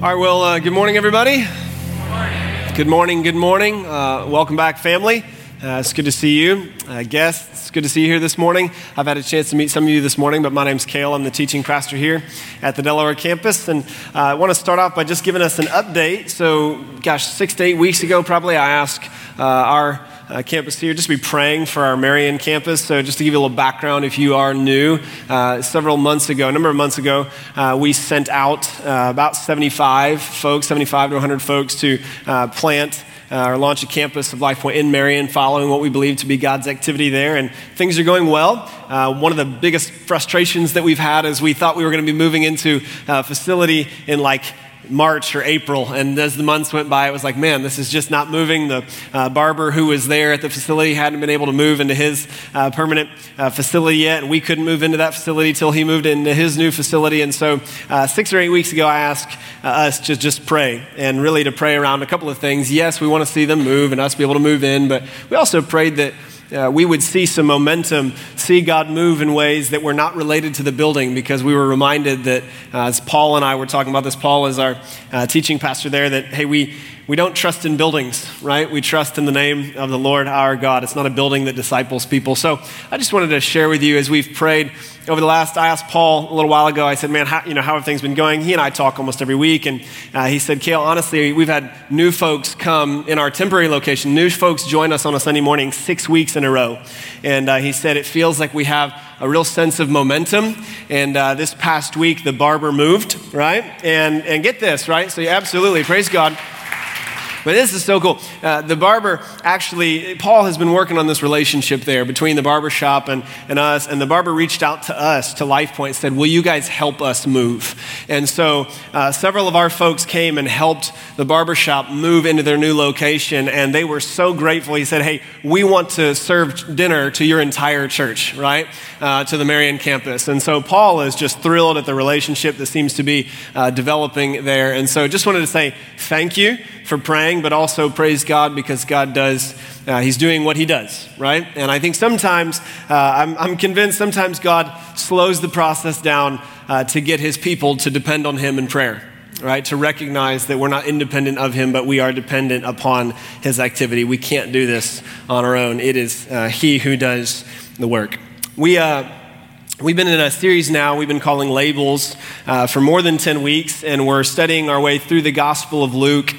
All right, well, uh, good morning, everybody. Good morning, good morning. Uh, welcome back, family. Uh, it's good to see you. Uh, guests, it's good to see you here this morning. I've had a chance to meet some of you this morning, but my name's Kale. I'm the teaching pastor here at the Delaware campus. And uh, I want to start off by just giving us an update. So, gosh, six to eight weeks ago, probably, I asked uh, our uh, campus here, just be praying for our Marion campus. So, just to give you a little background, if you are new, uh, several months ago, a number of months ago, uh, we sent out uh, about 75 folks, 75 to 100 folks to uh, plant. Uh, or launch a campus of LifePoint in Marion, following what we believe to be God's activity there, and things are going well. one of the biggest frustrations that we've had is we thought we were going to be moving into a facility in like March or April. And as the months went by, it was like, man, this is just not moving. The uh, barber who was there at the facility hadn't been able to move into his uh, permanent uh, facility yet. And we couldn't move into that facility till he moved into his new facility. And so, uh, six or eight weeks ago, I asked uh, us to just pray and really to pray around a couple of things. Yes, we want to see them move and us be able to move in, but we also prayed that uh, we would see some momentum, see God move in ways that were not related to the building because we were reminded that, uh, as Paul and I were talking about this, Paul is our uh, teaching pastor there, that, hey, we, we don't trust in buildings, right? We trust in the name of the Lord our God. It's not a building that disciples people. So I just wanted to share with you as we've prayed over the last, I asked Paul a little while ago, I said, man, how, you know, how have things been going? He and I talk almost every week. And uh, he said, Kale, honestly, we've had new folks come in our temporary location. New folks join us on a Sunday morning six weeks in a row. And uh, he said, it feels like we have a real sense of momentum. And uh, this past week, the barber moved, right? And, and get this, right? So, absolutely, praise God. But this is so cool. Uh, the barber actually, Paul has been working on this relationship there between the barber shop and, and us. And the barber reached out to us, to LifePoint, said, Will you guys help us move? And so uh, several of our folks came and helped the barber shop move into their new location. And they were so grateful. He said, Hey, we want to serve dinner to your entire church, right? Uh, to the Marion campus. And so Paul is just thrilled at the relationship that seems to be uh, developing there. And so just wanted to say thank you for praying, but also praise God because God does, uh, He's doing what He does, right? And I think sometimes, uh, I'm, I'm, convinced sometimes God slows the process down uh, to get His people to depend on Him in prayer. Right, to recognize that we're not independent of him, but we are dependent upon his activity. We can't do this on our own. It is uh, he who does the work. We, uh, We've been in a series now, we've been calling Labels uh, for more than 10 weeks, and we're studying our way through the Gospel of Luke.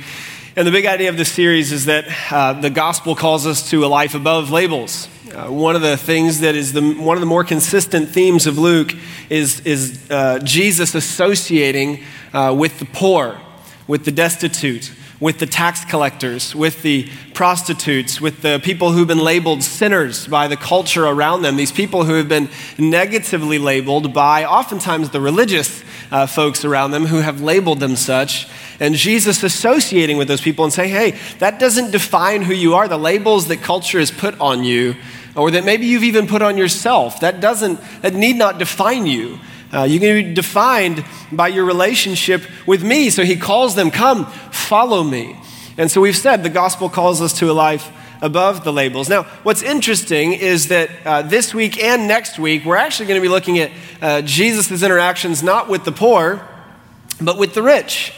And the big idea of this series is that uh, the gospel calls us to a life above labels. Uh, one of the things that is the, one of the more consistent themes of Luke is, is uh, Jesus associating uh, with the poor, with the destitute, with the tax collectors, with the prostitutes, with the people who've been labeled sinners by the culture around them, these people who have been negatively labeled by oftentimes the religious uh, folks around them who have labeled them such and Jesus associating with those people and saying, hey, that doesn't define who you are. The labels that culture has put on you, or that maybe you've even put on yourself, that doesn't, that need not define you. Uh, you can be defined by your relationship with me. So he calls them, come, follow me. And so we've said the gospel calls us to a life above the labels. Now, what's interesting is that uh, this week and next week, we're actually going to be looking at uh, Jesus' interactions not with the poor, but with the rich.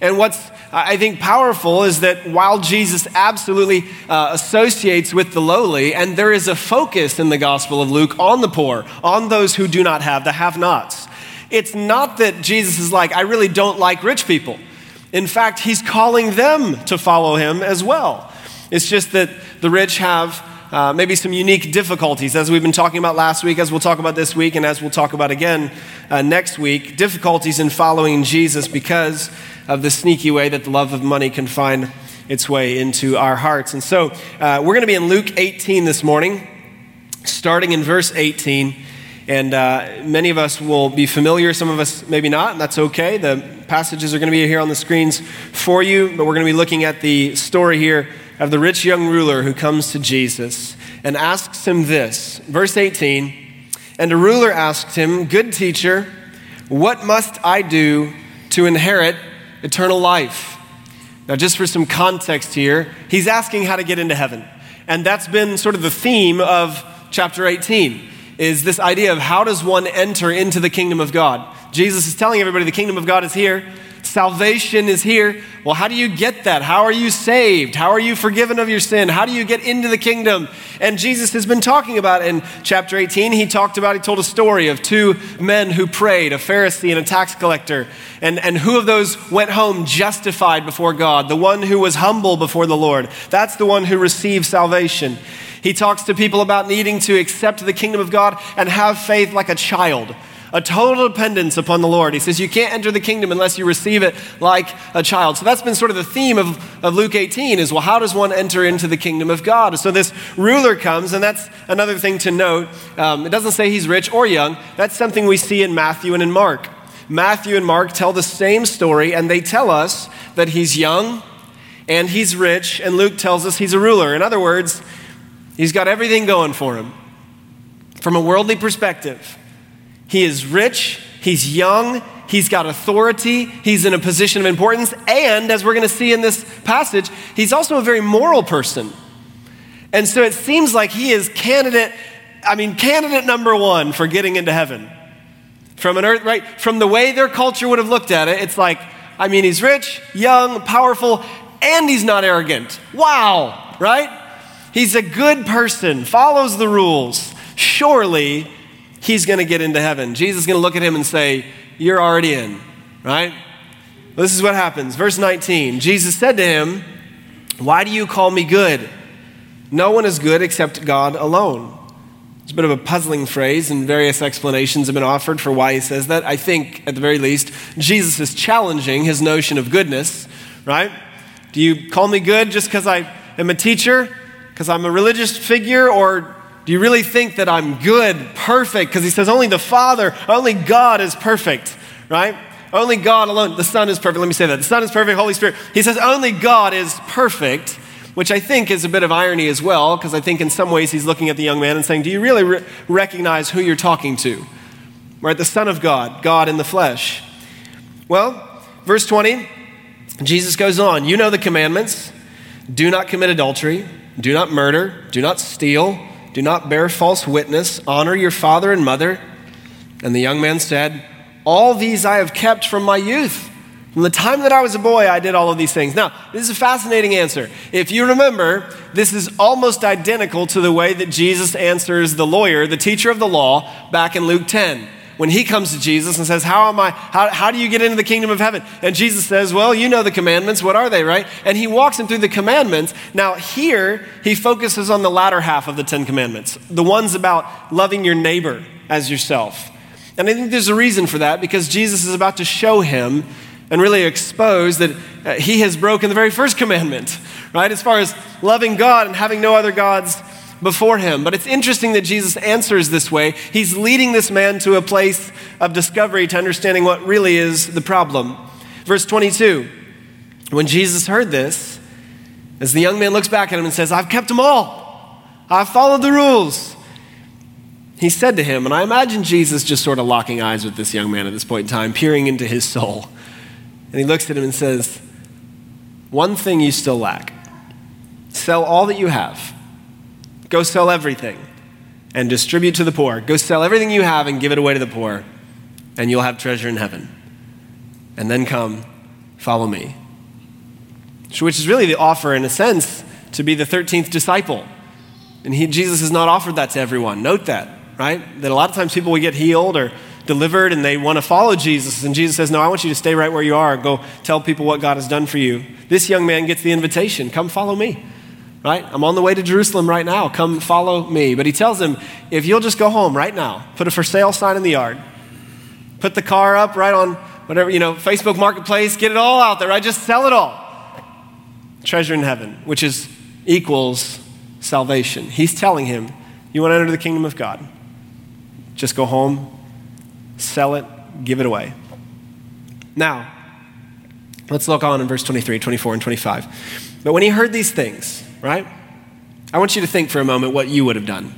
And what's, I think, powerful is that while Jesus absolutely uh, associates with the lowly, and there is a focus in the Gospel of Luke on the poor, on those who do not have, the have nots, it's not that Jesus is like, I really don't like rich people. In fact, he's calling them to follow him as well. It's just that the rich have uh, maybe some unique difficulties, as we've been talking about last week, as we'll talk about this week, and as we'll talk about again uh, next week. Difficulties in following Jesus because of the sneaky way that the love of money can find its way into our hearts. And so uh, we're going to be in Luke 18 this morning, starting in verse 18. And uh, many of us will be familiar, some of us maybe not, and that's okay. The passages are going to be here on the screens for you, but we're going to be looking at the story here of the rich young ruler who comes to Jesus and asks him this. Verse 18 And a ruler asked him, Good teacher, what must I do to inherit eternal life? Now, just for some context here, he's asking how to get into heaven. And that's been sort of the theme of chapter 18 is this idea of how does one enter into the kingdom of God? Jesus is telling everybody the kingdom of God is here. Salvation is here. Well, how do you get that? How are you saved? How are you forgiven of your sin? How do you get into the kingdom? And Jesus has been talking about in chapter 18. He talked about, he told a story of two men who prayed, a Pharisee and a tax collector. And, and who of those went home justified before God? The one who was humble before the Lord. That's the one who received salvation. He talks to people about needing to accept the kingdom of God and have faith like a child a total dependence upon the Lord. He says you can't enter the kingdom unless you receive it like a child. So that's been sort of the theme of, of Luke 18 is, well, how does one enter into the kingdom of God? So this ruler comes, and that's another thing to note. Um, it doesn't say he's rich or young. That's something we see in Matthew and in Mark. Matthew and Mark tell the same story, and they tell us that he's young and he's rich, and Luke tells us he's a ruler. In other words, he's got everything going for him from a worldly perspective. He is rich, he's young, he's got authority, he's in a position of importance, and as we're going to see in this passage, he's also a very moral person. And so it seems like he is candidate, I mean, candidate number one for getting into heaven. From an earth, right? From the way their culture would have looked at it, it's like, I mean, he's rich, young, powerful, and he's not arrogant. Wow, right? He's a good person, follows the rules. Surely he's going to get into heaven. Jesus is going to look at him and say, You're already in, right? This is what happens. Verse 19 Jesus said to him, Why do you call me good? No one is good except God alone. It's a bit of a puzzling phrase, and various explanations have been offered for why he says that. I think, at the very least, Jesus is challenging his notion of goodness, right? Do you call me good just because I am a teacher, because I'm a religious figure, or do you really think that I'm good, perfect? Because he says only the Father, only God is perfect, right? Only God alone. The Son is perfect. Let me say that. The Son is perfect, Holy Spirit. He says only God is perfect, which I think is a bit of irony as well, because I think in some ways he's looking at the young man and saying, Do you really re- recognize who you're talking to? Right? The Son of God, God in the flesh. Well, verse 20, Jesus goes on, You know the commandments do not commit adultery, do not murder, do not steal do not bear false witness. Honor your father and mother. And the young man said, All these I have kept from my youth. From the time that I was a boy, I did all of these things. Now, this is a fascinating answer. If you remember, this is almost identical to the way that Jesus answers the lawyer, the teacher of the law, back in Luke 10 when he comes to Jesus and says, How am I, how, how do you get into the kingdom of heaven? And Jesus says, Well, you know the commandments. What are they, right? And he walks him through the commandments. Now, here, he focuses on the latter half of the Ten Commandments, the ones about loving your neighbor as yourself. And I think there's a reason for that because Jesus is about to show him and really expose that uh, he has broken the very first commandment, right? As far as loving God and having no other gods before him. But it's interesting that Jesus answers this way. He's leading this man to a place of discovery to understanding what really is the problem. Verse 22 When Jesus heard this, as the young man looks back at him and says, I've kept them all, I've followed the rules. He said to him, and I imagine Jesus just sort of locking eyes with this young man at this point in time, peering into his soul. And he looks at him and says, One thing you still lack sell all that you have Go sell everything and distribute to the poor. Go sell everything you have and give it away to the poor, and you'll have treasure in heaven. And then come, follow me. Which is really the offer, in a sense, to be the 13th disciple. And he, Jesus has not offered that to everyone. Note that, right? That a lot of times people will get healed or delivered and they want to follow Jesus. And Jesus says, No, I want you to stay right where you are. Go tell people what God has done for you. This young man gets the invitation come follow me right? I'm on the way to Jerusalem right now. Come follow me. But he tells him, if you'll just go home right now, put a for sale sign in the yard, put the car up right on whatever, you know, Facebook Marketplace, get it all out there, right? Just sell it all. Treasure in heaven, which is equals salvation. He's telling him, you want to enter the kingdom of God? Just go home, sell it, give it away. Now, let's look on in verse 23, 24, and 25. But when he heard these things, right? I want you to think for a moment what you would have done,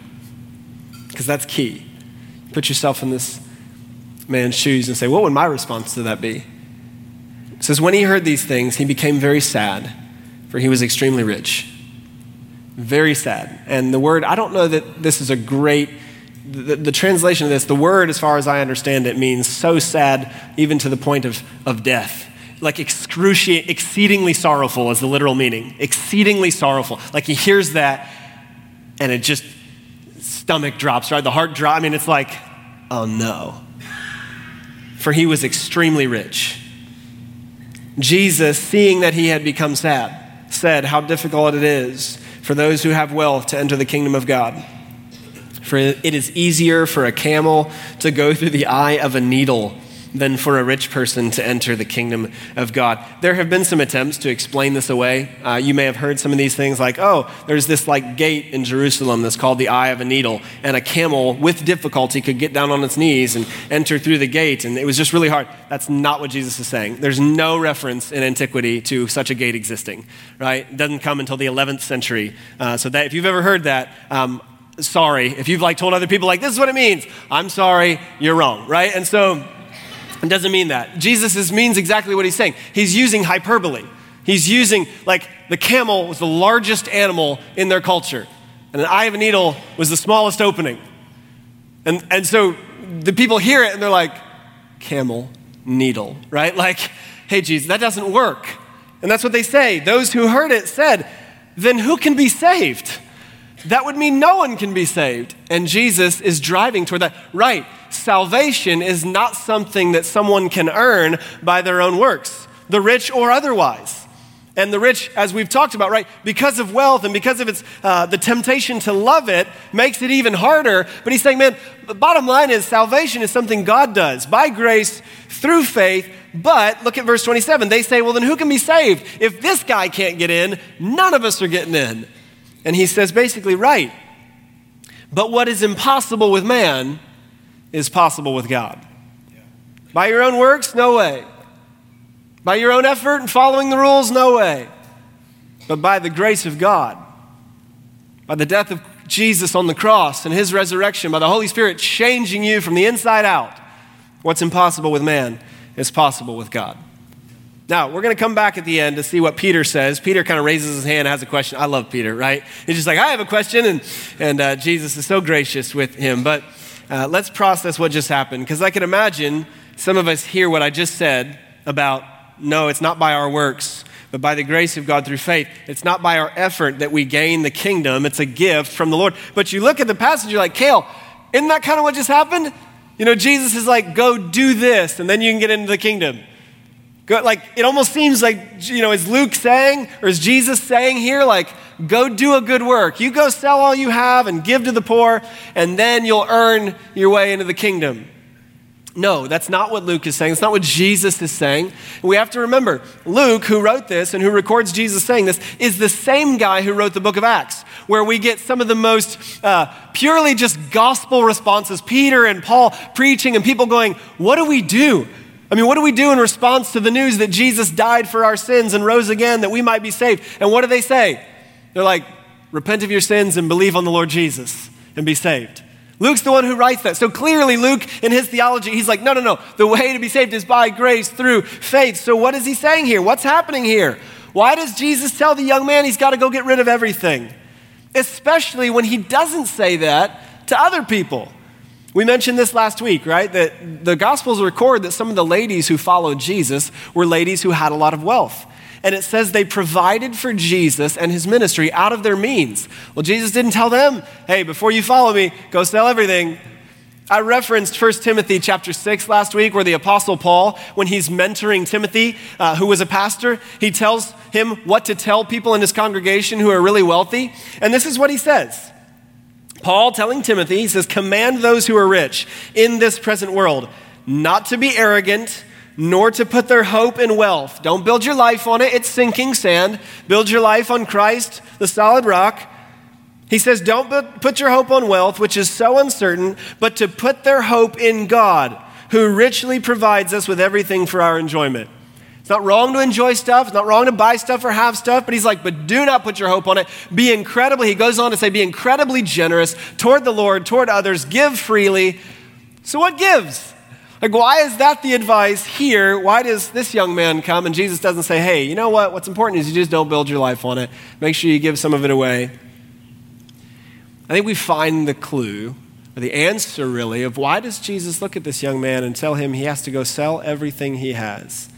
because that's key. Put yourself in this man's shoes and say, what would my response to that be? It says, When he heard these things, he became very sad, for he was extremely rich. Very sad. And the word, I don't know that this is a great, the, the translation of this, the word, as far as I understand it, means so sad, even to the point of, of death. Like excruciating, exceedingly sorrowful is the literal meaning. Exceedingly sorrowful. Like he hears that and it just, stomach drops, right? The heart drops. I mean, it's like, oh no. For he was extremely rich. Jesus, seeing that he had become sad, said how difficult it is for those who have wealth to enter the kingdom of God. For it is easier for a camel to go through the eye of a needle than for a rich person to enter the kingdom of God. There have been some attempts to explain this away. Uh, you may have heard some of these things like, oh, there's this like gate in Jerusalem that's called the Eye of a Needle, and a camel with difficulty could get down on its knees and enter through the gate, and it was just really hard. That's not what Jesus is saying. There's no reference in antiquity to such a gate existing, right? It doesn't come until the 11th century. Uh, so that if you've ever heard that, um, sorry. If you've like told other people like this is what it means, I'm sorry, you're wrong, right? And so it doesn't mean that. Jesus is, means exactly what he's saying. He's using hyperbole. He's using, like, the camel was the largest animal in their culture, and an eye of a needle was the smallest opening. And, and so the people hear it and they're like, camel, needle, right? Like, hey, Jesus, that doesn't work. And that's what they say. Those who heard it said, then who can be saved? That would mean no one can be saved. And Jesus is driving toward that. Right, salvation is not something that someone can earn by their own works, the rich or otherwise. And the rich, as we've talked about, right, because of wealth and because of its, uh, the temptation to love it, makes it even harder. But he's saying, man, the bottom line is salvation is something God does by grace through faith. But look at verse 27. They say, well, then who can be saved? If this guy can't get in, none of us are getting in. And he says basically, right. But what is impossible with man is possible with God. By your own works, no way. By your own effort and following the rules, no way. But by the grace of God, by the death of Jesus on the cross and his resurrection, by the Holy Spirit changing you from the inside out, what's impossible with man is possible with God. Now, we're going to come back at the end to see what Peter says. Peter kind of raises his hand, has a question. I love Peter, right? He's just like, I have a question, and, and uh, Jesus is so gracious with him. But uh, let's process what just happened, because I can imagine some of us hear what I just said about no, it's not by our works, but by the grace of God through faith. It's not by our effort that we gain the kingdom, it's a gift from the Lord. But you look at the passage, you're like, Kale, isn't that kind of what just happened? You know, Jesus is like, go do this, and then you can get into the kingdom. Go, like, it almost seems like, you know, is Luke saying, or is Jesus saying here, like, go do a good work. You go sell all you have and give to the poor, and then you'll earn your way into the kingdom. No, that's not what Luke is saying. It's not what Jesus is saying. We have to remember Luke, who wrote this and who records Jesus saying this, is the same guy who wrote the book of Acts, where we get some of the most uh, purely just gospel responses. Peter and Paul preaching, and people going, What do we do? I mean, what do we do in response to the news that Jesus died for our sins and rose again that we might be saved? And what do they say? They're like, repent of your sins and believe on the Lord Jesus and be saved. Luke's the one who writes that. So clearly, Luke, in his theology, he's like, no, no, no. The way to be saved is by grace through faith. So what is he saying here? What's happening here? Why does Jesus tell the young man he's got to go get rid of everything? Especially when he doesn't say that to other people. We mentioned this last week, right? That the Gospels record that some of the ladies who followed Jesus were ladies who had a lot of wealth. And it says they provided for Jesus and his ministry out of their means. Well, Jesus didn't tell them, hey, before you follow me, go sell everything. I referenced 1 Timothy chapter 6 last week, where the Apostle Paul, when he's mentoring Timothy, uh, who was a pastor, he tells him what to tell people in his congregation who are really wealthy. And this is what he says Paul telling Timothy, he says, Command those who are rich in this present world not to be arrogant, nor to put their hope in wealth. Don't build your life on it, it's sinking sand. Build your life on Christ, the solid rock. He says, Don't put your hope on wealth, which is so uncertain, but to put their hope in God, who richly provides us with everything for our enjoyment. It's not wrong to enjoy stuff. It's not wrong to buy stuff or have stuff, but he's like, but do not put your hope on it. Be incredibly, he goes on to say, be incredibly generous toward the Lord, toward others, give freely. So, what gives? Like, why is that the advice here? Why does this young man come and Jesus doesn't say, hey, you know what? What's important is you just don't build your life on it. Make sure you give some of it away. I think we find the clue, or the answer really, of why does Jesus look at this young man and tell him he has to go sell everything he has?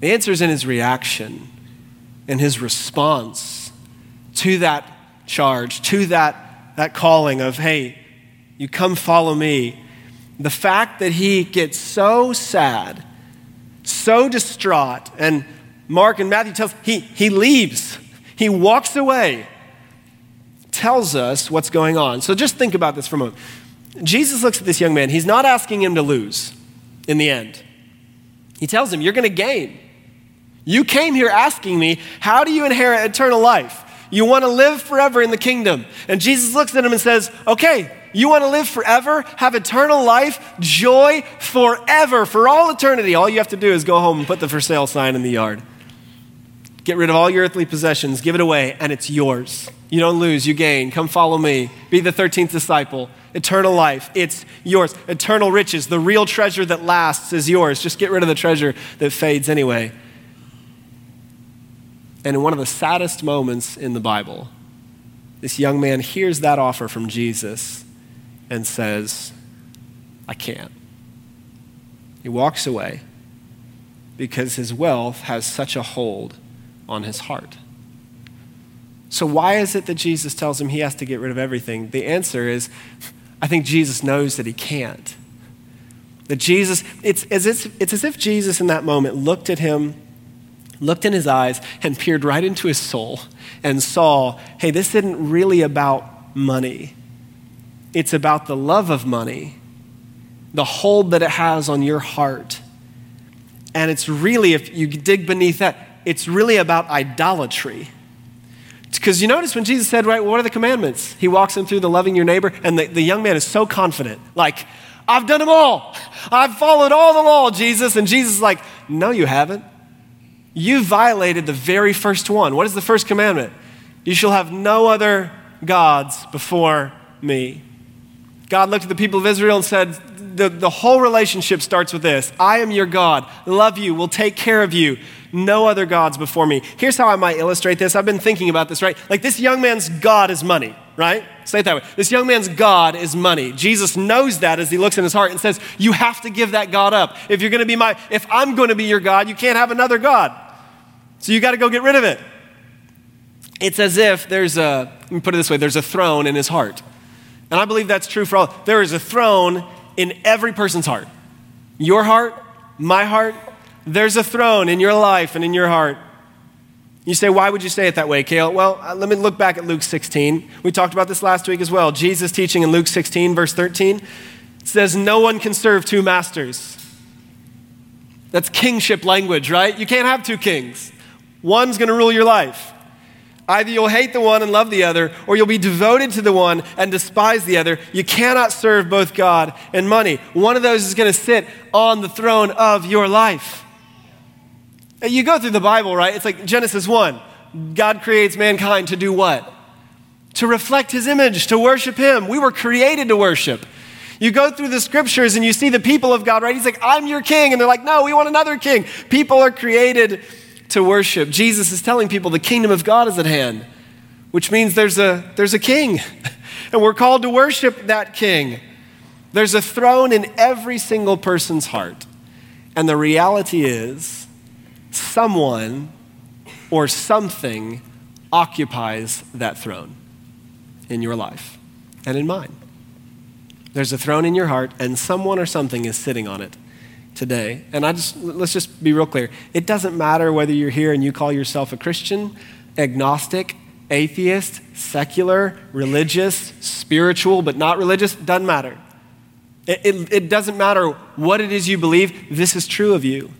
The answer is in his reaction in his response to that charge, to that, that calling of, hey, you come follow me. The fact that he gets so sad, so distraught, and Mark and Matthew tells he, he leaves, he walks away, tells us what's going on. So just think about this for a moment. Jesus looks at this young man. He's not asking him to lose in the end. He tells him, You're going to gain. You came here asking me, How do you inherit eternal life? You want to live forever in the kingdom. And Jesus looks at him and says, Okay, you want to live forever, have eternal life, joy forever, for all eternity. All you have to do is go home and put the for sale sign in the yard. Get rid of all your earthly possessions, give it away, and it's yours. You don't lose, you gain. Come follow me. Be the 13th disciple. Eternal life, it's yours. Eternal riches, the real treasure that lasts is yours. Just get rid of the treasure that fades anyway. And in one of the saddest moments in the Bible, this young man hears that offer from Jesus and says, I can't. He walks away because his wealth has such a hold on his heart. So, why is it that Jesus tells him he has to get rid of everything? The answer is I think Jesus knows that he can't. That Jesus, it's as if, it's as if Jesus in that moment looked at him, looked in his eyes, and peered right into his soul and saw, hey, this isn't really about money. It's about the love of money, the hold that it has on your heart. And it's really, if you dig beneath that, it's really about idolatry. Because you notice when Jesus said, right, what are the commandments? He walks him through the loving your neighbor, and the, the young man is so confident. Like, I've done them all. I've followed all the law, Jesus. And Jesus is like, no, you haven't. You violated the very first one. What is the first commandment? You shall have no other gods before me. God looked at the people of Israel and said, the, the whole relationship starts with this I am your God, love you, will take care of you. No other gods before me. Here's how I might illustrate this. I've been thinking about this, right? Like this young man's God is money, right? Say it that way. This young man's God is money. Jesus knows that as he looks in his heart and says, You have to give that God up. If you're going to be my, if I'm going to be your God, you can't have another God. So you got to go get rid of it. It's as if there's a, let me put it this way, there's a throne in his heart. And I believe that's true for all. There is a throne in every person's heart. Your heart, my heart, there's a throne in your life and in your heart. You say, why would you say it that way, Kale? Well, uh, let me look back at Luke 16. We talked about this last week as well. Jesus teaching in Luke 16, verse 13, says, No one can serve two masters. That's kingship language, right? You can't have two kings. One's going to rule your life. Either you'll hate the one and love the other, or you'll be devoted to the one and despise the other. You cannot serve both God and money. One of those is going to sit on the throne of your life. You go through the Bible, right? It's like Genesis 1. God creates mankind to do what? To reflect his image, to worship him. We were created to worship. You go through the scriptures and you see the people of God, right? He's like, I'm your king. And they're like, no, we want another king. People are created to worship. Jesus is telling people the kingdom of God is at hand, which means there's a, there's a king, and we're called to worship that king. There's a throne in every single person's heart. And the reality is, someone or something occupies that throne in your life and in mine. There's a throne in your heart, and someone or something is sitting on it today. And I just let's just be real clear. It doesn't matter whether you're here and you call yourself a Christian, agnostic, atheist, secular, religious, spiritual but not religious, doesn't matter. It, it, it, doesn't matter what it is you believe, this is true of you.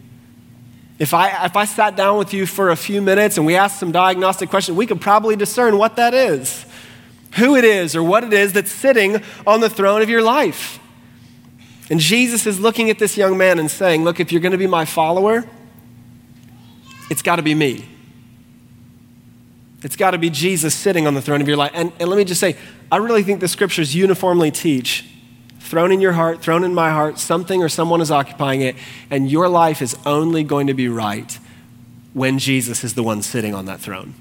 If I, if I sat down with you for a few minutes and we asked some diagnostic questions, we could probably discern what that is, who it is, or what it is that's sitting on the throne of your life. And Jesus is looking at this young man and saying, Look, if you're going to be my follower, it's got to be me. It's got to be Jesus sitting on the throne of your life. And, and let me just say, I really think the scriptures uniformly teach throne in your heart, throne in my heart, something or someone is occupying it, and your life is only going to be right when Jesus is the one sitting on that throne.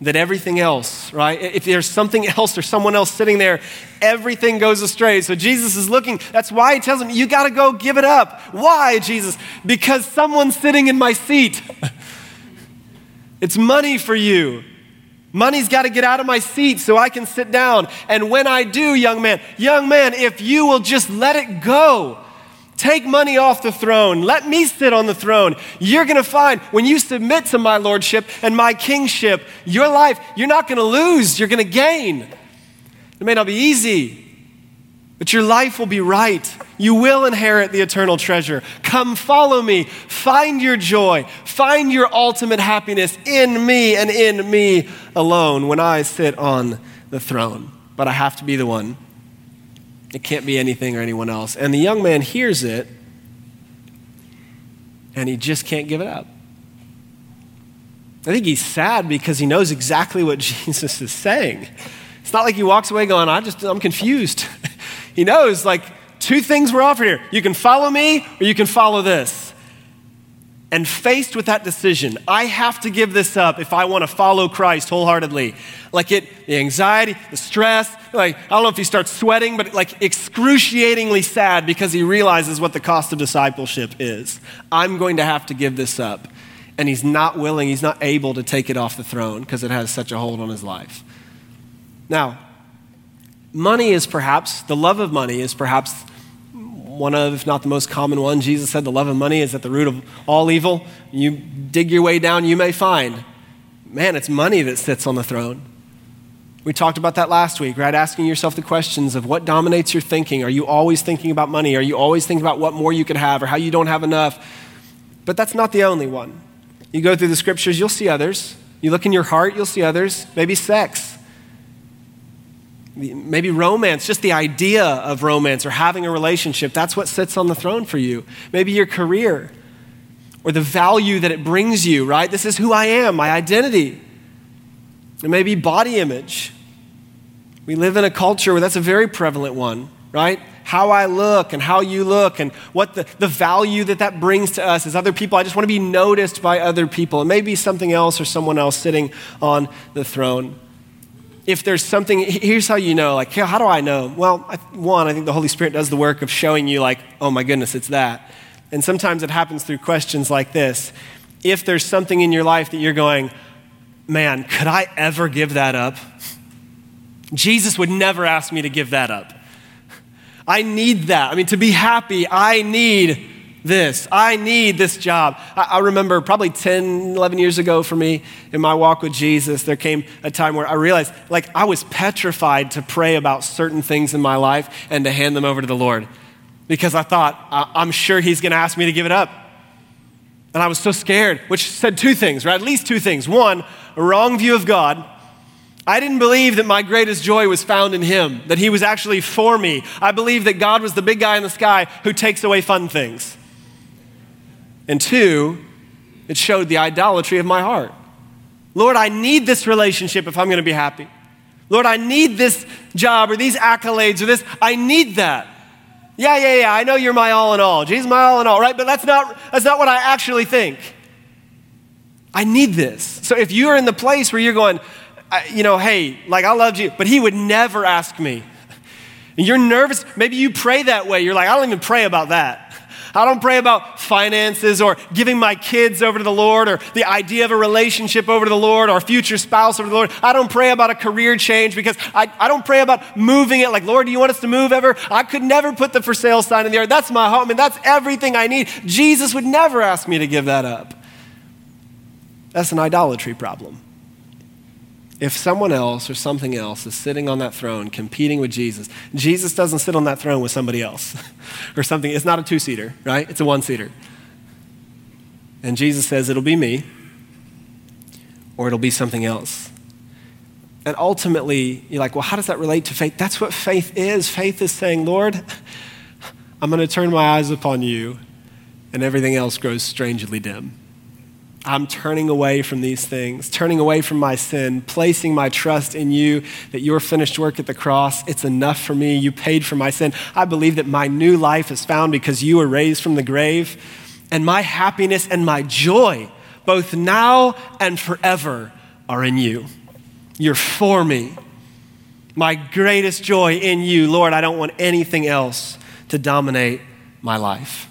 That everything else, right? If there's something else or someone else sitting there, everything goes astray. So Jesus is looking. That's why he tells him, You got to go give it up. Why, Jesus? Because someone's sitting in my seat. it's money for you. Money's got to get out of my seat so I can sit down. And when I do, young man, young man, if you will just let it go, Take money off the throne. Let me sit on the throne. You're going to find when you submit to my lordship and my kingship, your life, you're not going to lose, you're going to gain. It may not be easy, but your life will be right. You will inherit the eternal treasure. Come follow me. Find your joy. Find your ultimate happiness in me and in me alone when I sit on the throne. But I have to be the one it can't be anything or anyone else. And the young man hears it, and he just can't give it up. I think he's sad because he knows exactly what Jesus is saying. It's not like he walks away going, I just, I'm confused. he knows, like, two things were offered here. You can follow me or you can follow this and faced with that decision, I have to give this up if I want to follow Christ wholeheartedly. Like it, the anxiety, the stress, like, I don't know if he starts sweating, but like excruciatingly sad because he realizes what the cost of discipleship is. I'm going to have to give this up. And he's not willing, he's not able to take it off the throne because it has such a hold on his life. Now, money is perhaps, the love of money is perhaps one of, if not the most common one. Jesus said the love of money is at the root of all evil. You dig your way down, you may find. Man, it's money that sits on the throne. We talked about that last week, right? Asking yourself the questions of what dominates your thinking. Are you always thinking about money? Are you always thinking about what more you could have or how you don't have enough? But that's not the only one. You go through the scriptures, you'll see others. You look in your heart, you'll see others. Maybe sex maybe romance, just the idea of romance or having a relationship, that's what sits on the throne for you. Maybe your career or the value that it brings you, right? This is who I am, my identity. It may be body image. We live in a culture where that's a very prevalent one, right? How I look and how you look and what the, the value that that brings to us as other people. I just want to be noticed by other people. It may be something else or someone else sitting on the throne if there's something, here's how you know, like, how do I know? Well, one, I think the Holy Spirit does the work of showing you, like, oh my goodness, it's that. And sometimes it happens through questions like this. If there's something in your life that you're going, man, could I ever give that up? Jesus would never ask me to give that up. I need that. I mean, to be happy, I need this. I need this job. I, remember probably 10, 11 years ago for me in my walk with Jesus, there came a time where I realized like I was petrified to pray about certain things in my life and to hand them over to the Lord because I thought, I, I'm sure He's going to ask me to give it up. And I was so scared, which said two things, right? At least two things. One, a wrong view of God. I didn't believe that my greatest joy was found in Him, that He was actually for me. I believed that God was the big guy in the sky who takes away fun things. And two, it showed the idolatry of my heart. Lord, I need this relationship if I'm going to be happy. Lord, I need this job or these accolades or this. I need that. Yeah, yeah, yeah. I know you're my all in all. Jesus, my all in all, right? But that's not, that's not what I actually think. I need this. So if you're in the place where you're going, you know, hey, like I loved you, but he would never ask me. And you're nervous. Maybe you pray that way. You're like, I don't even pray about that. I don't pray about finances or giving my kids over to the Lord or the idea of a relationship over to the Lord or future spouse over to the Lord. I don't pray about a career change because I, I don't pray about moving it like, Lord, do you want us to move ever? I could never put the for sale sign in the yard. That's my home and that's everything I need. Jesus would never ask me to give that up. That's an idolatry problem if someone else or something else is sitting on that throne competing with Jesus, Jesus doesn't sit on that throne with somebody else or something. It's not a two seater, right? It's a one seater. And Jesus says, it'll be me or it'll be something else. And ultimately, you're like, well, how does that relate to faith? That's what faith is. Faith is saying, Lord, I'm going to turn my eyes upon you, and everything else grows strangely dim. I'm turning away from these things, turning away from my sin, placing my trust in you, that your finished work at the cross, it's enough for me. You paid for my sin. I believe that my new life is found because you were raised from the grave, and my happiness and my joy, both now and forever, are in you. You're for me. My greatest joy in you, Lord, I don't want anything else to dominate my life.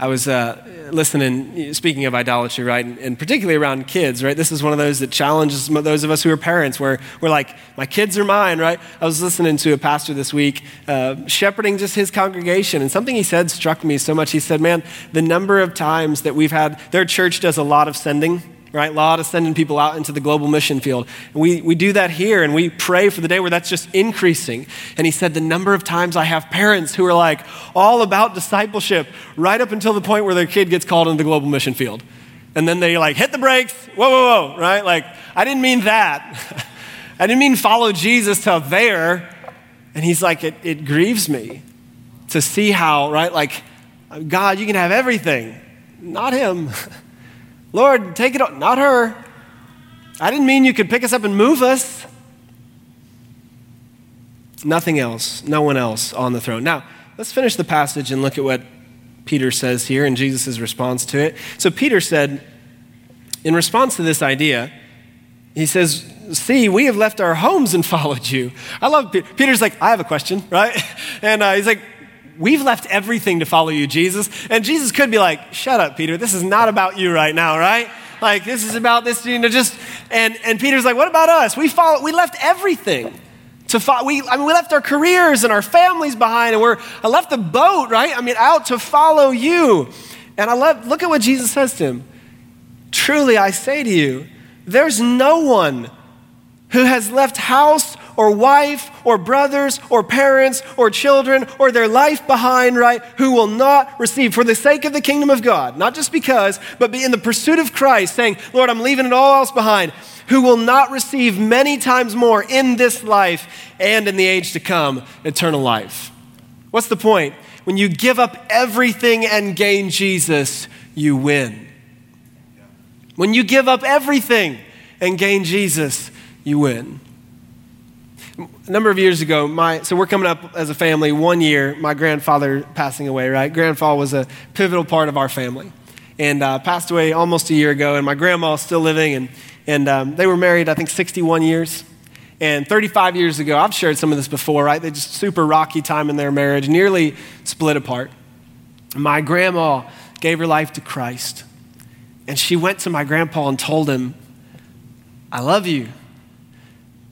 I was uh, listening, speaking of idolatry, right, and, and, particularly around kids, right? This is one of those that challenges those of us who are parents, where we're like, my kids are mine, right? I was listening to a pastor this week, uh, shepherding just his congregation, and something he said struck me so much. He said, man, the number of times that we've had, their church does a lot of sending right? Lot of sending people out into the global mission field. And We, we do that here and we pray for the day where that's just increasing. And he said, The number of times I have parents who are like all about discipleship right up until the point where their kid gets called into the global mission field. And then they like hit the brakes, whoa, whoa, whoa, right? Like, I didn't mean that. I didn't mean follow Jesus till there. And he's like, it, it grieves me to see how, right? Like, God, you can have everything, not him. Lord, take it, not her. I didn't mean you could pick us up and move us. Nothing else, no one else on the throne. Now, let's finish the passage and look at what Peter says here and Jesus' response to it. So, Peter said, in response to this idea, he says, See, we have left our homes and followed you. I love Peter. Peter's like, I have a question, right? And uh, he's like, We've left everything to follow you, Jesus. And Jesus could be like, Shut up, Peter. This is not about you right now, right? Like, this is about this, you know, just. And, and Peter's like, What about us? We, follow, we left everything. To follow, we, I mean, we left our careers and our families behind, and we're, I left the boat, right? I mean, out to follow you. And I love, look at what Jesus says to him. Truly, I say to you, there's no one who has left house or wife or brothers or parents or children or their life behind, right, who will not receive for the sake of the kingdom of God, not just because, but be in the pursuit of Christ, saying, Lord, I'm leaving it all else behind, who will not receive many times more in this life and in the age to come eternal life. What's the point? When you give up everything and gain Jesus, you win. When you give up everything and gain Jesus, you win a number of years ago, my, so we're coming up as a family one year, my grandfather passing away, right? Grandfather was a pivotal part of our family and uh, passed away almost a year ago. And my grandma is still living, and, and um, they were married, I think, 61 years. And 35 years ago, I've shared some of this before, right? They just super rocky time in their marriage, nearly split apart. My grandma gave her life to Christ. And she went to my grandpa and told him, I love you,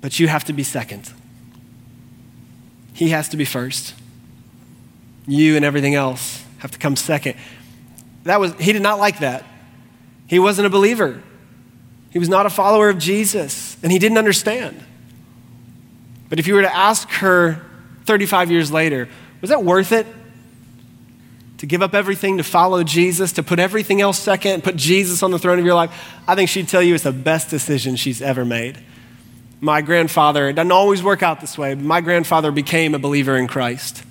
but you have to be second. He has to be first. You and everything else have to come second. That was, he did not like that. He wasn't a believer. He was not a follower of Jesus, and he didn't understand. But if you were to ask her 35 years later, was that worth it? To give up everything to follow Jesus, to put everything else second, put Jesus on the throne of your life? I think she'd tell you it's the best decision she's ever made my grandfather, it doesn't always work out this way, my grandfather became a believer in Christ.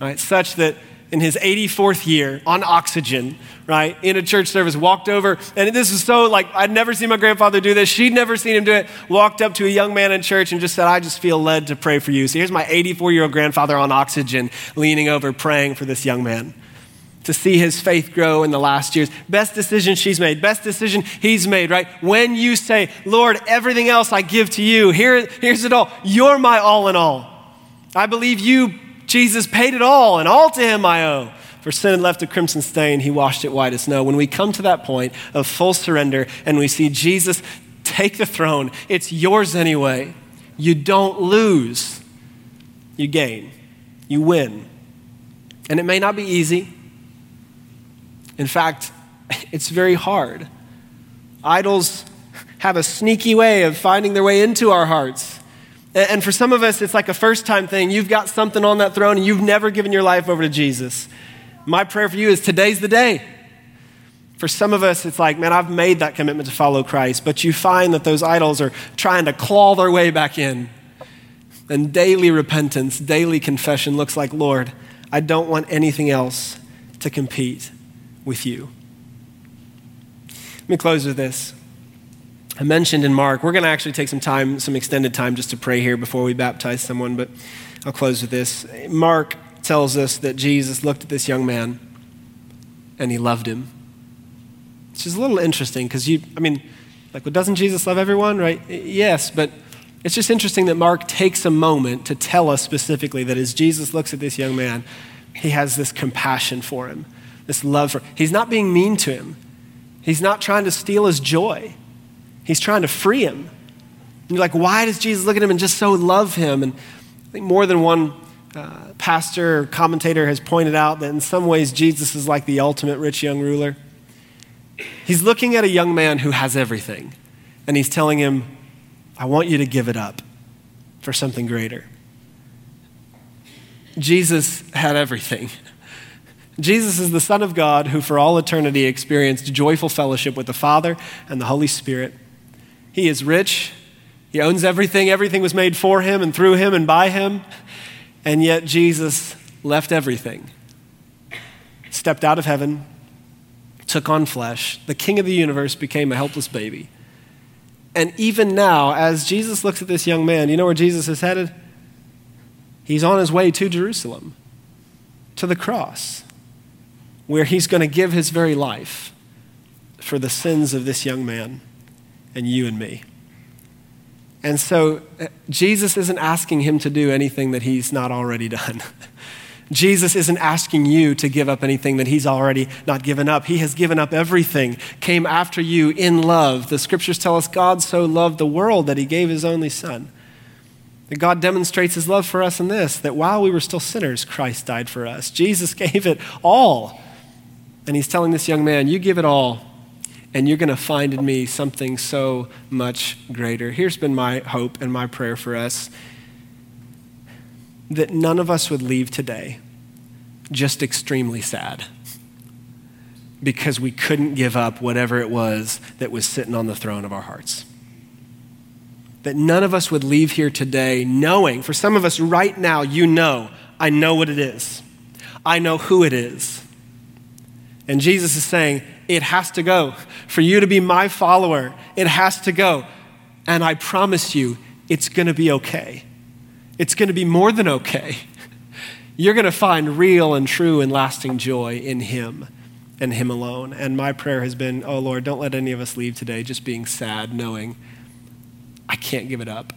Right? Such that in his 84th year on oxygen, right, in a church service, walked over, and this is so like, I'd never seen my grandfather do this. She'd never seen him do it. Walked up to a young man in church and just said, I just feel led to pray for you. So here's my 84 year old grandfather on oxygen, leaning over, praying for this young man to see his faith grow in the last years. Best decision she's made, best decision he's made, right? When you say, Lord, everything else I give to you, here, here's it all. You're my all in all. I believe you, Jesus, paid it all, and all to him I owe. For sin had left a crimson stain, he washed it white as snow. When we come to that point of full surrender and we see Jesus take the throne, it's yours anyway. You don't lose, you gain, you win. And it may not be easy. In fact, it's very hard. Idols have a sneaky way of finding their way into our hearts. And for some of us, it's like a first time thing. You've got something on that throne and you've never given your life over to Jesus. My prayer for you is today's the day. For some of us, it's like, man, I've made that commitment to follow Christ, but you find that those idols are trying to claw their way back in. And daily repentance, daily confession looks like, Lord, I don't want anything else to compete with you. Let me close with this. I mentioned in Mark, we're going to actually take some time, some extended time just to pray here before we baptize someone, but I'll close with this. Mark tells us that Jesus looked at this young man and he loved him. Which is a little interesting because you, I mean, Like, well, doesn't Jesus love everyone, right? Yes, but it's just interesting that Mark takes a moment to tell us specifically that as Jesus looks at this young man, he has this compassion for him, this love for He's not being mean to him. He's not trying to steal his joy. He's trying to free him. And you're like, why does Jesus look at him and just so love him? And I think more than one uh, pastor or commentator has pointed out that in some ways Jesus is like the ultimate rich young ruler. He's looking at a young man who has everything, and he's telling him, I want you to give it up for something greater. Jesus had everything. Jesus is the Son of God who, for all eternity, experienced joyful fellowship with the Father and the Holy Spirit. He is rich. He owns everything. Everything was made for him and through him and by him. And yet, Jesus left everything, stepped out of heaven, took on flesh. The King of the universe became a helpless baby. And even now, as Jesus looks at this young man, you know where Jesus is headed? He's on his way to Jerusalem, to the cross, where he's going to give his very life for the sins of this young man and you and me. And so uh, Jesus isn't asking him to do anything that he's not already done. Jesus isn't asking you to give up anything that he's already not given up. He has given up everything, came after you in love. The scriptures tell us God so loved the world that he gave his only son. That God demonstrates his love for us in this that while we were still sinners, Christ died for us. Jesus gave it all. And he's telling this young man, You give it all and you're going to find in me something so much greater. Here's been my hope and my prayer for us that none of us would leave today just extremely sad because we couldn't give up whatever it was that was sitting on the throne of our hearts. That none of us would leave here today knowing, for some of us right now, you know, I know what it is, I know who it is. And Jesus is saying, it has to go. For you to be my follower, it has to go. And I promise you, it's going to be okay. It's going to be more than okay. You're going to find real and true and lasting joy in Him and Him alone. And my prayer has been, oh Lord, don't let any of us leave today just being sad, knowing I can't give it up.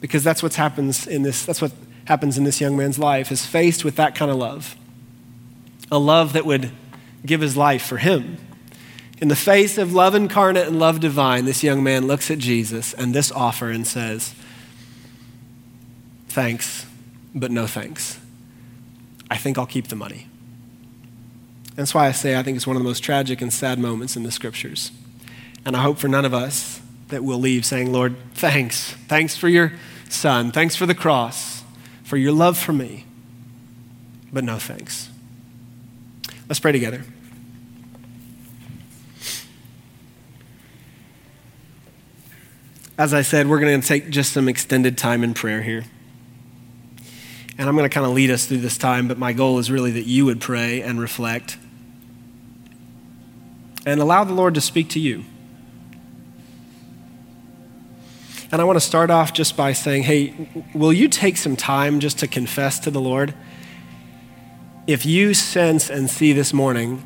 Because that's what happens in this, that's what happens in this young man's life, is faced with that kind of love. A love that would give his life for him. In the face of love incarnate and love divine, this young man looks at Jesus and this offer and says, Thanks, but no thanks. I think I'll keep the money. That's why I say I think it's one of the most tragic and sad moments in the scriptures. And I hope for none of us that we'll leave saying, Lord, thanks. Thanks for your son. Thanks for the cross, for your love for me, but no thanks. Let's pray together. As I said, we're going to take just some extended time in prayer here. And I'm going to kind of lead us through this time, but my goal is really that you would pray and reflect and allow the Lord to speak to you. And I want to start off just by saying, hey, will you take some time just to confess to the Lord? If you sense and see this morning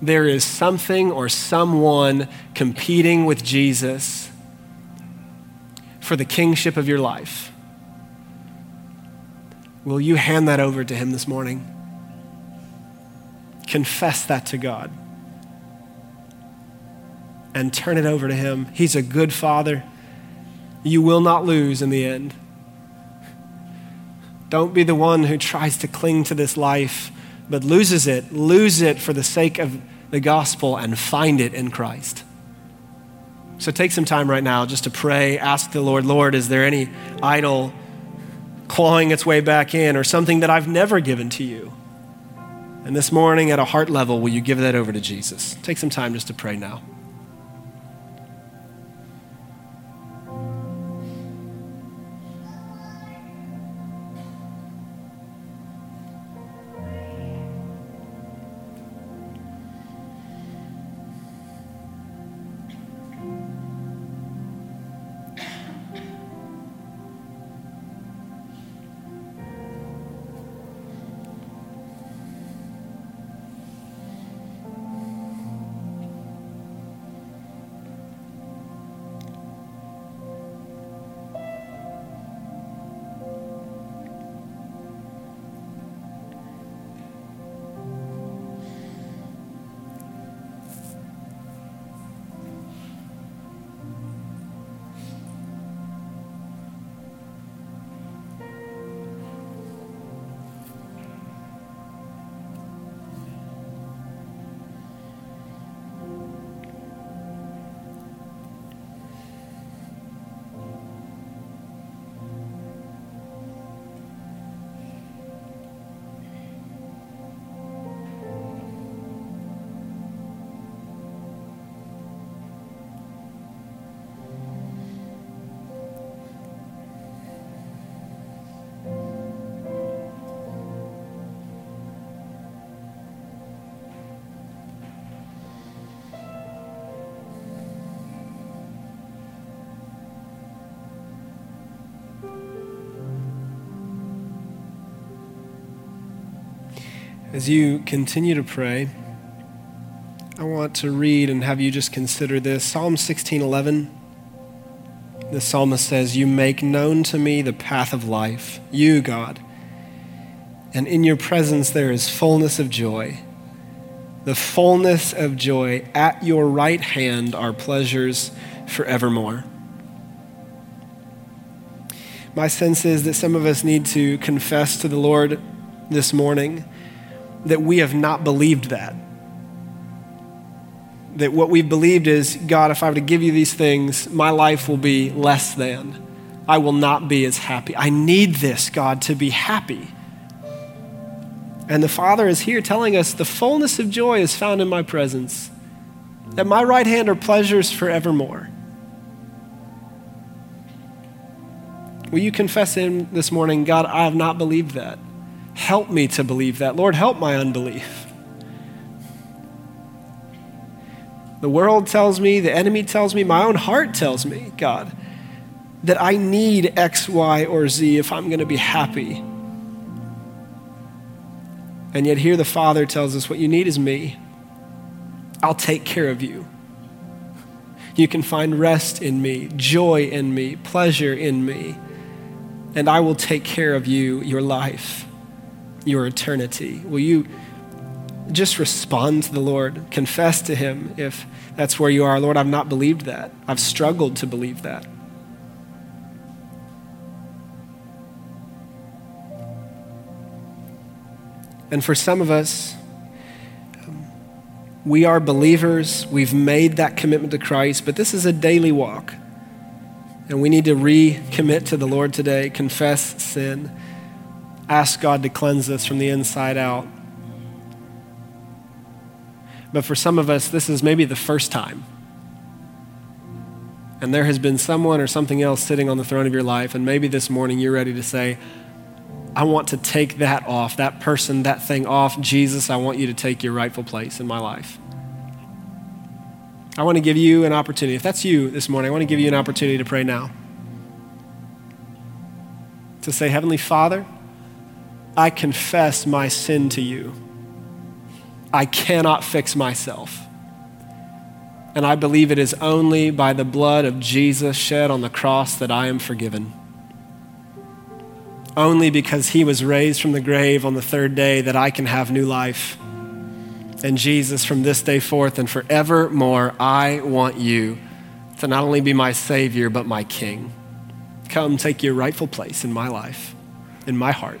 there is something or someone competing with Jesus for the kingship of your life, will you hand that over to Him this morning? Confess that to God and turn it over to Him. He's a good Father. You will not lose in the end. Don't be the one who tries to cling to this life but loses it, lose it for the sake of the gospel and find it in Christ. So take some time right now just to pray. Ask the Lord, Lord, is there any idol clawing its way back in or something that I've never given to you? And this morning at a heart level, will you give that over to Jesus? Take some time just to pray now. As you continue to pray, I want to read and have you just consider this. Psalm 16:11. The psalmist says, "You make known to me the path of life, you, God, and in your presence there is fullness of joy." the fullness of joy. At your right hand are pleasures forevermore. My sense is that some of us need to confess to the Lord this morning that we have not believed that. That what we've believed is God, if I were to give you these things, my life will be less than. I will not be as happy. I need this, God, to be happy. And the Father is here telling us the fullness of joy is found in my presence. that my right hand are pleasures forevermore. Will you confess Him this morning, God, I have not believed that. Help me to believe that. Lord, help my unbelief. The world tells me, the enemy tells me, my own heart tells me, God, that I need X, Y, or Z if I'm going to be happy. And yet, here the Father tells us, What you need is me. I'll take care of you. You can find rest in me, joy in me, pleasure in me. And I will take care of you, your life, your eternity. Will you just respond to the Lord? Confess to Him if that's where you are. Lord, I've not believed that. I've struggled to believe that. And for some of us, um, we are believers. We've made that commitment to Christ, but this is a daily walk. And we need to recommit to the Lord today, confess sin, ask God to cleanse us from the inside out. But for some of us, this is maybe the first time. And there has been someone or something else sitting on the throne of your life, and maybe this morning you're ready to say, I want to take that off, that person, that thing off. Jesus, I want you to take your rightful place in my life. I want to give you an opportunity. If that's you this morning, I want to give you an opportunity to pray now. To say, Heavenly Father, I confess my sin to you. I cannot fix myself. And I believe it is only by the blood of Jesus shed on the cross that I am forgiven only because he was raised from the grave on the third day that I can have new life. And Jesus, from this day forth and forevermore, I want you to not only be my Savior, but my King. Come take your rightful place in my life, in my heart.